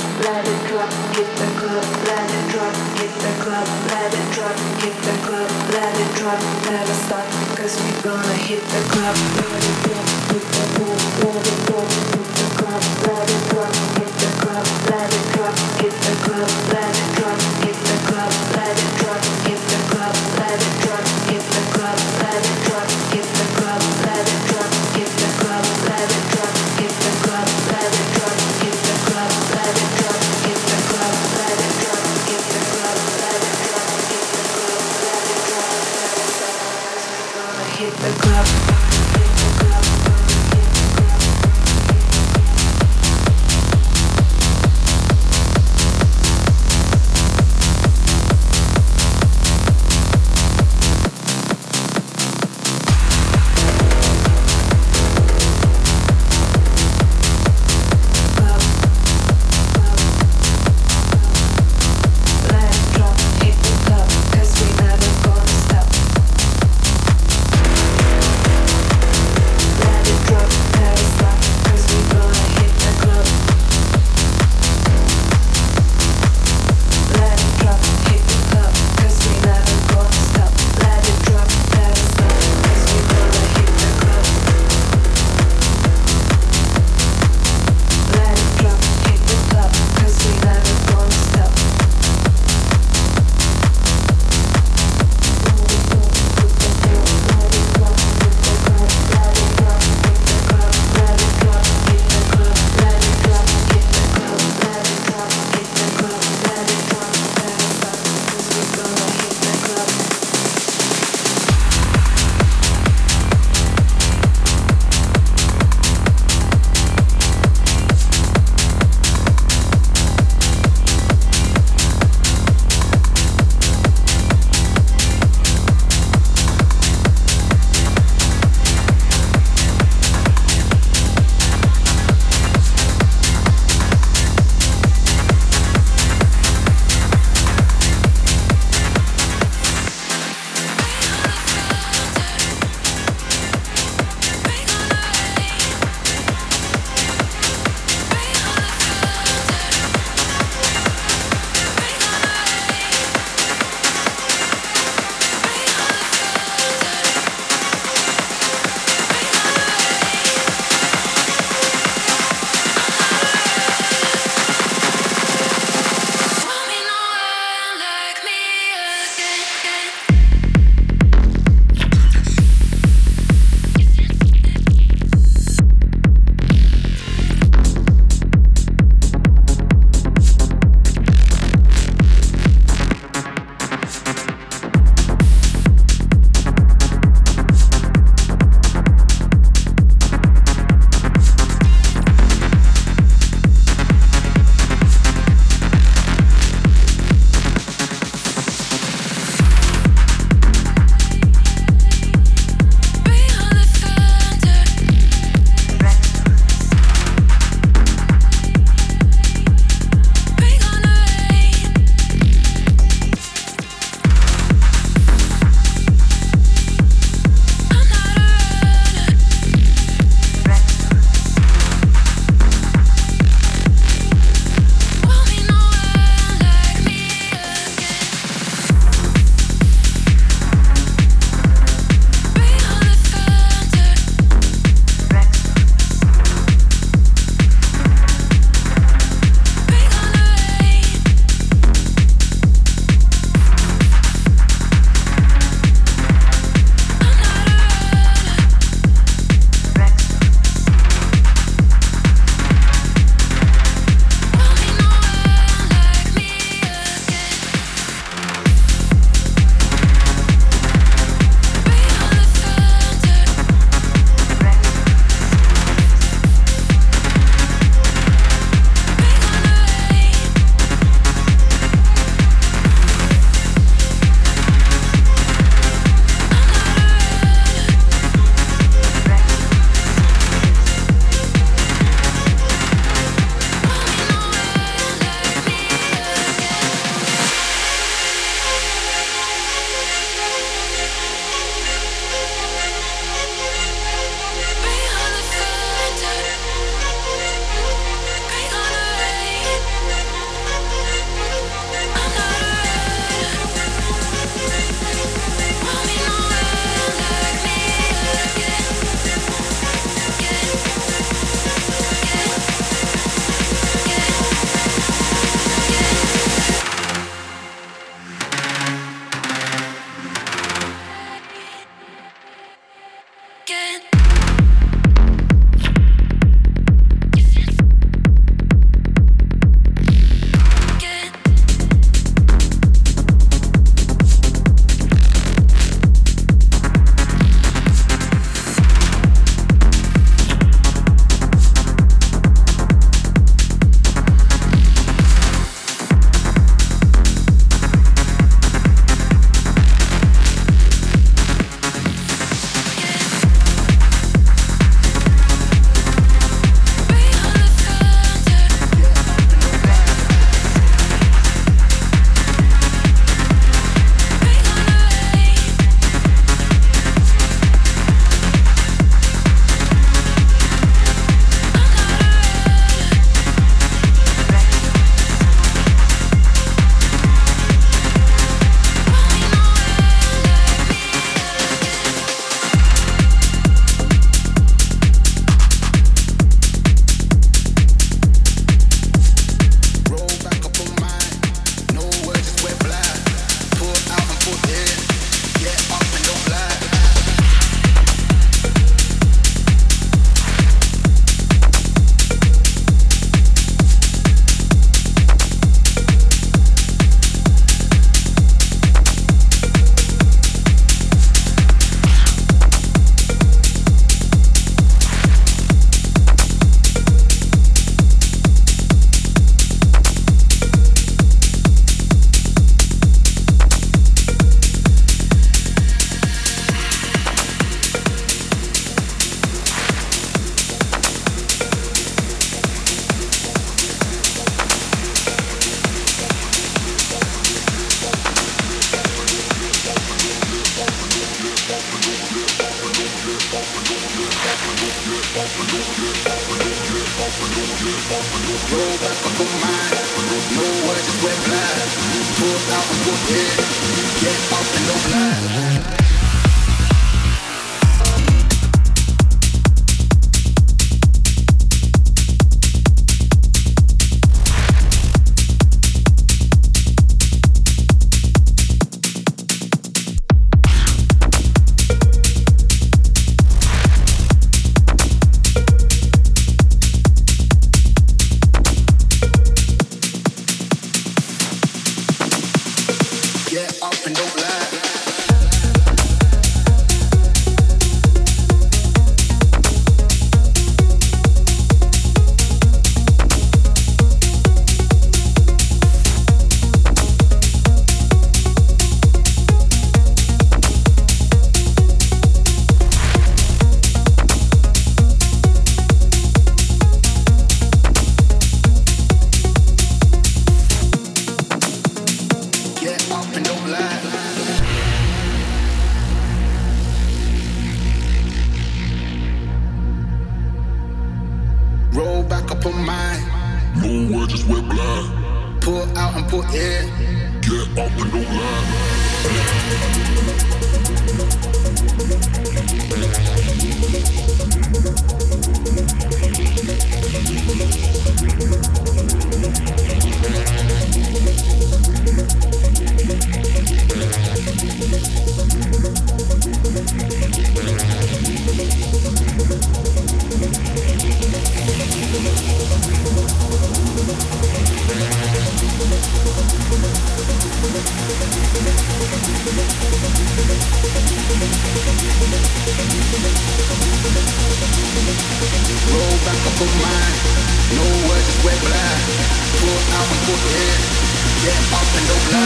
let it drop, hit the club, let it drop, hit the club, let it drop, put the pool, pull the door, put the club, let it drop, get the club, let it drop, get the club, let it drop, get the club, let it drop, get the club, let it drop.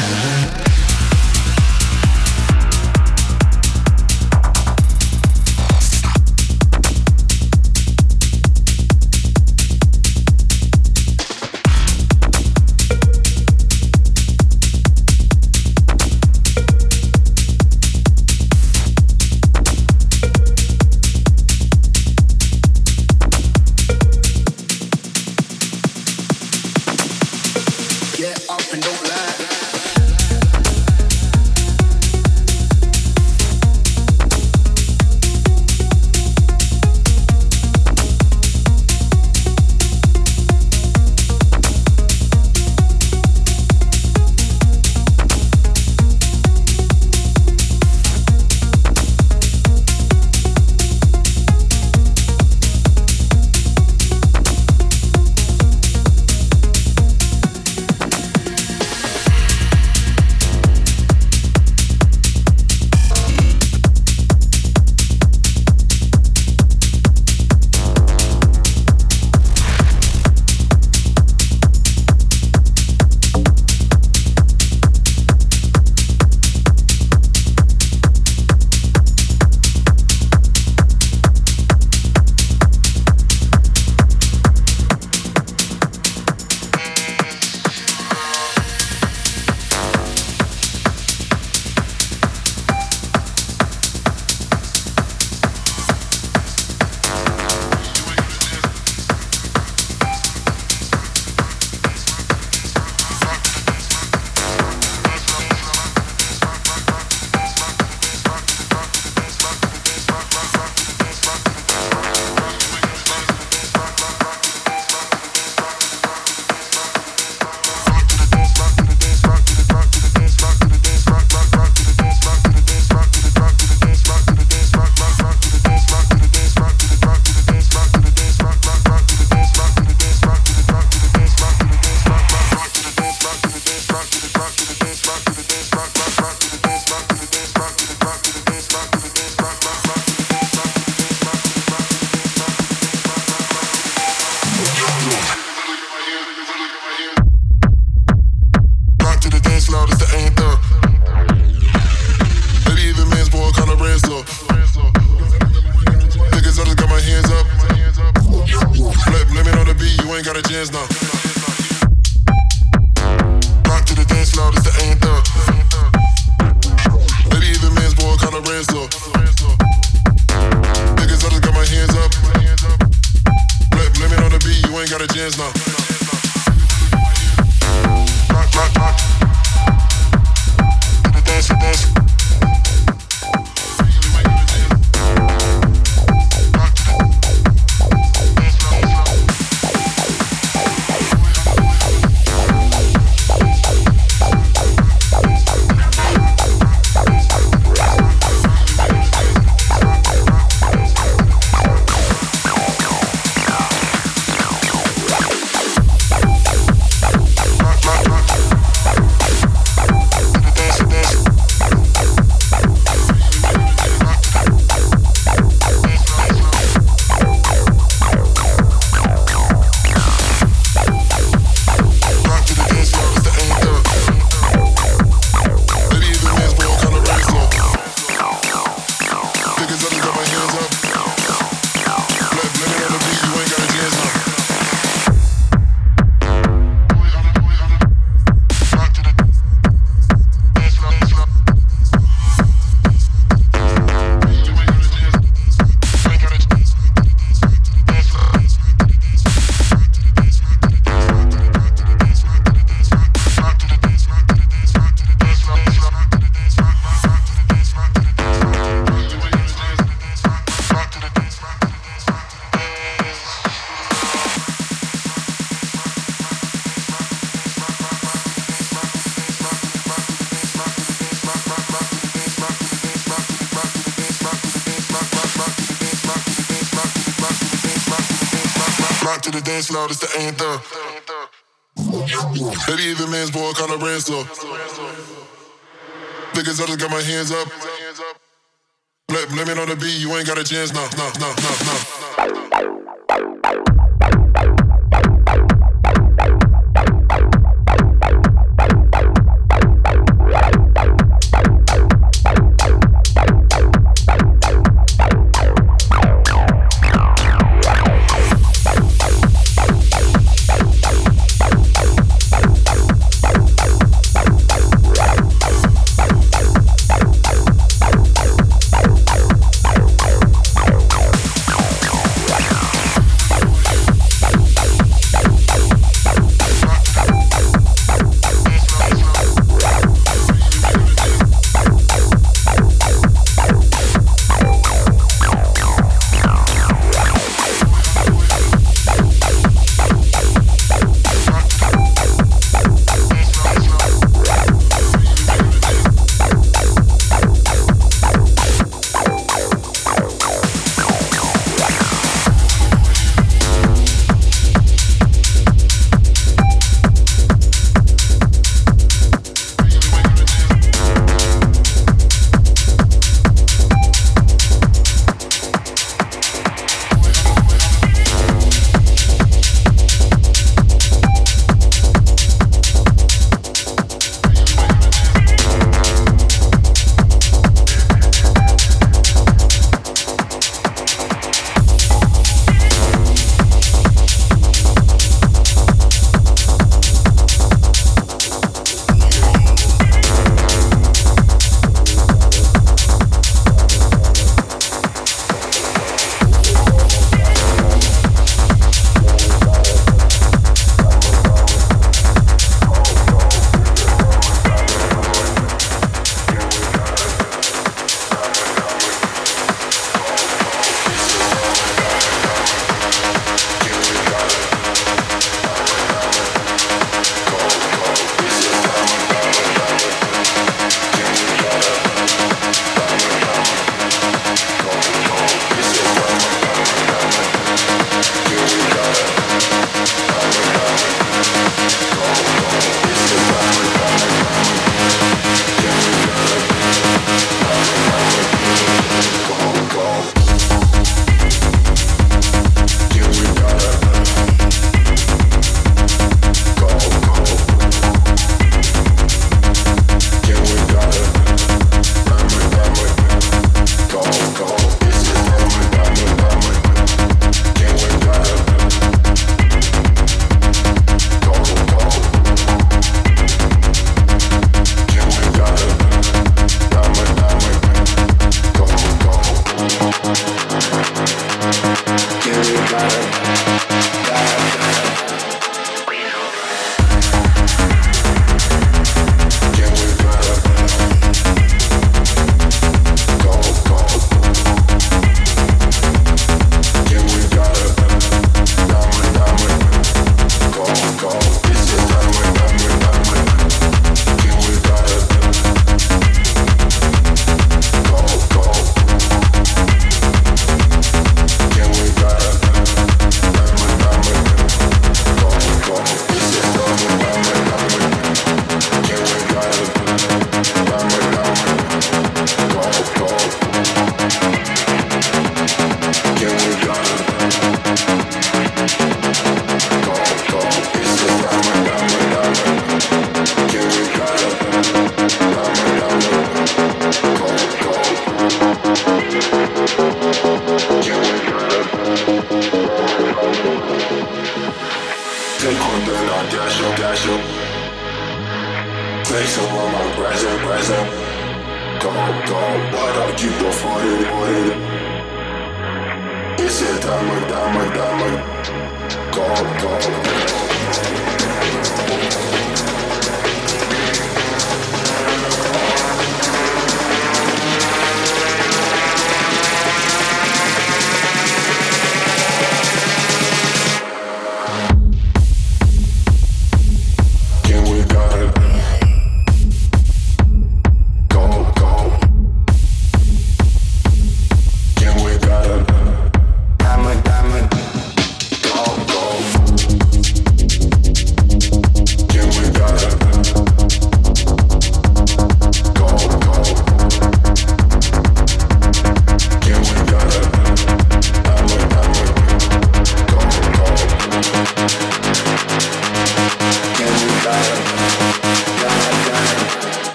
Lie. Ain't got a chance, no, no, no, no, no.